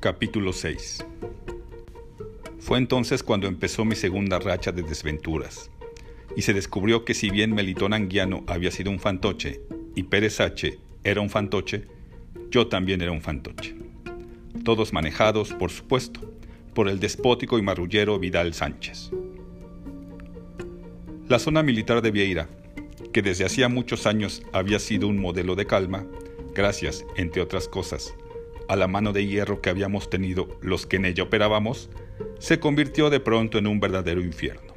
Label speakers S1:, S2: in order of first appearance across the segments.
S1: Capítulo 6 Fue entonces cuando empezó mi segunda racha de desventuras, y se descubrió que si bien Melitón Anguiano había sido un fantoche y Pérez H. era un fantoche, yo también era un fantoche. Todos manejados, por supuesto, por el despótico y marrullero Vidal Sánchez. La zona militar de Vieira, que desde hacía muchos años había sido un modelo de calma, gracias, entre otras cosas, a la mano de hierro que habíamos tenido los que en ella operábamos, se convirtió de pronto en un verdadero infierno.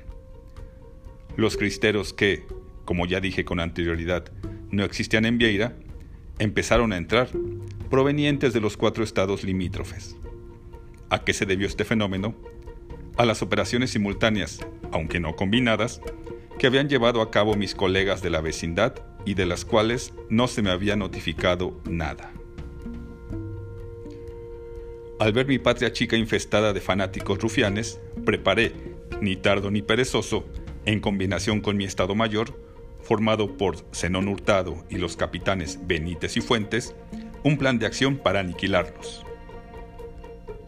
S1: Los cristeros que, como ya dije con anterioridad, no existían en Vieira, empezaron a entrar, provenientes de los cuatro estados limítrofes. ¿A qué se debió este fenómeno? A las operaciones simultáneas, aunque no combinadas, que habían llevado a cabo mis colegas de la vecindad y de las cuales no se me había notificado nada. Al ver mi patria chica infestada de fanáticos rufianes, preparé, ni tardo ni perezoso, en combinación con mi Estado Mayor, formado por Zenón Hurtado y los capitanes Benítez y Fuentes, un plan de acción para aniquilarlos.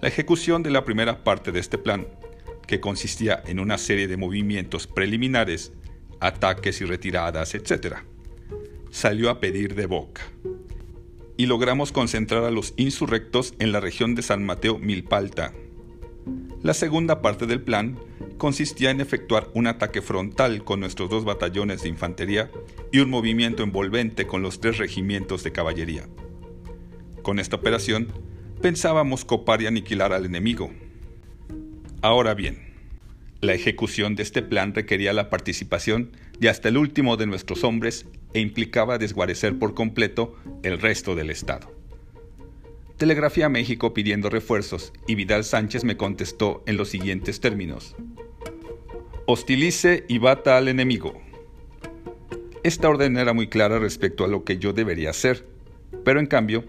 S1: La ejecución de la primera parte de este plan, que consistía en una serie de movimientos preliminares, ataques y retiradas, etc., salió a pedir de boca y logramos concentrar a los insurrectos en la región de San Mateo Milpalta. La segunda parte del plan consistía en efectuar un ataque frontal con nuestros dos batallones de infantería y un movimiento envolvente con los tres regimientos de caballería. Con esta operación, pensábamos copar y aniquilar al enemigo. Ahora bien, la ejecución de este plan requería la participación de hasta el último de nuestros hombres e implicaba desguarecer por completo el resto del Estado. Telegrafía a México pidiendo refuerzos y Vidal Sánchez me contestó en los siguientes términos. Hostilice y bata al enemigo. Esta orden era muy clara respecto a lo que yo debería hacer, pero en cambio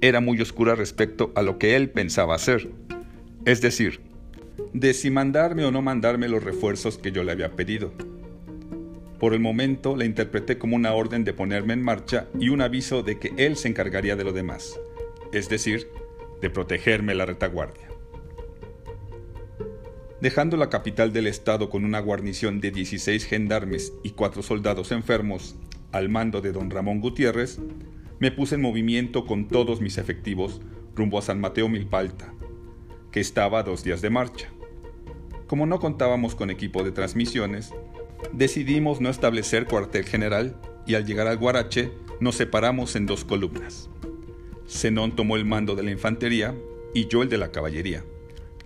S1: era muy oscura respecto a lo que él pensaba hacer. Es decir, de si mandarme o no mandarme los refuerzos que yo le había pedido. Por el momento la interpreté como una orden de ponerme en marcha y un aviso de que él se encargaría de lo demás, es decir, de protegerme la retaguardia. Dejando la capital del estado con una guarnición de 16 gendarmes y cuatro soldados enfermos al mando de don Ramón Gutiérrez, me puse en movimiento con todos mis efectivos rumbo a San Mateo Milpalta, que estaba a dos días de marcha. Como no contábamos con equipo de transmisiones, decidimos no establecer cuartel general y al llegar al Guarache nos separamos en dos columnas. Zenón tomó el mando de la infantería y yo el de la caballería,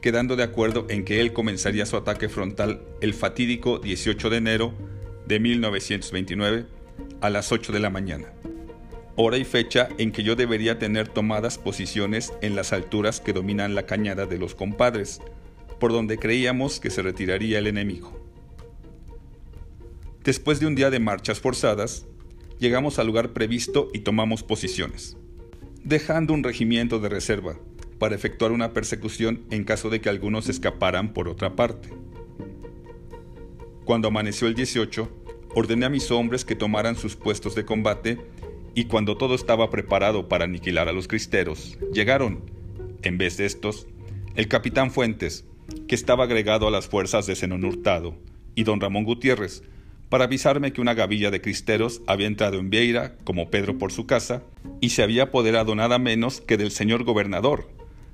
S1: quedando de acuerdo en que él comenzaría su ataque frontal el fatídico 18 de enero de 1929 a las 8 de la mañana, hora y fecha en que yo debería tener tomadas posiciones en las alturas que dominan la cañada de los compadres, por donde creíamos que se retiraría el enemigo. Después de un día de marchas forzadas, llegamos al lugar previsto y tomamos posiciones, dejando un regimiento de reserva para efectuar una persecución en caso de que algunos escaparan por otra parte. Cuando amaneció el 18, ordené a mis hombres que tomaran sus puestos de combate y cuando todo estaba preparado para aniquilar a los cristeros, llegaron, en vez de estos, el capitán Fuentes, que estaba agregado a las fuerzas de Zenón Hurtado, y don Ramón Gutiérrez, para avisarme que una gavilla de cristeros había entrado en Vieira, como Pedro por su casa, y se había apoderado nada menos que del señor gobernador,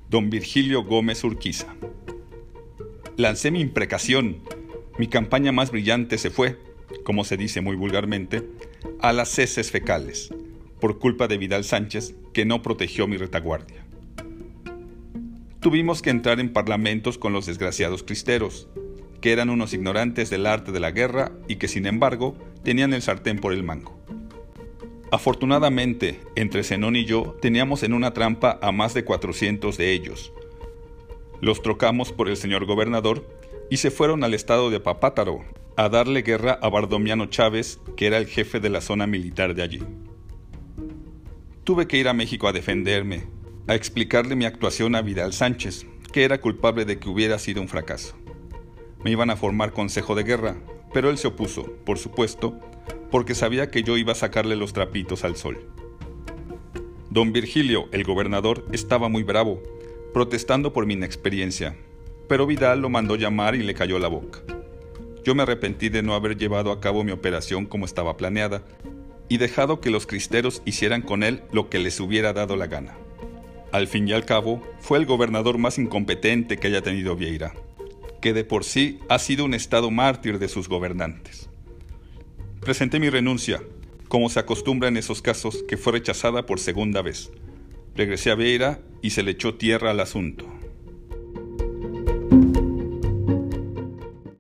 S1: don Virgilio Gómez Urquiza. Lancé mi imprecación, mi campaña más brillante se fue, como se dice muy vulgarmente, a las heces fecales, por culpa de Vidal Sánchez, que no protegió mi retaguardia. Tuvimos que entrar en parlamentos con los desgraciados cristeros, que eran unos ignorantes del arte de la guerra y que sin embargo tenían el sartén por el mango. Afortunadamente, entre Zenón y yo teníamos en una trampa a más de 400 de ellos. Los trocamos por el señor gobernador y se fueron al estado de Papátaro a darle guerra a Bardomiano Chávez, que era el jefe de la zona militar de allí. Tuve que ir a México a defenderme, a explicarle mi actuación a Vidal Sánchez, que era culpable de que hubiera sido un fracaso me iban a formar consejo de guerra, pero él se opuso, por supuesto, porque sabía que yo iba a sacarle los trapitos al sol. Don Virgilio, el gobernador, estaba muy bravo, protestando por mi inexperiencia, pero Vidal lo mandó llamar y le cayó la boca. Yo me arrepentí de no haber llevado a cabo mi operación como estaba planeada y dejado que los cristeros hicieran con él lo que les hubiera dado la gana. Al fin y al cabo, fue el gobernador más incompetente que haya tenido Vieira, que de por sí ha sido un estado mártir de sus gobernantes. Presenté mi renuncia, como se acostumbra en esos casos, que fue rechazada por segunda vez. Regresé a Vieira y se le echó tierra al asunto.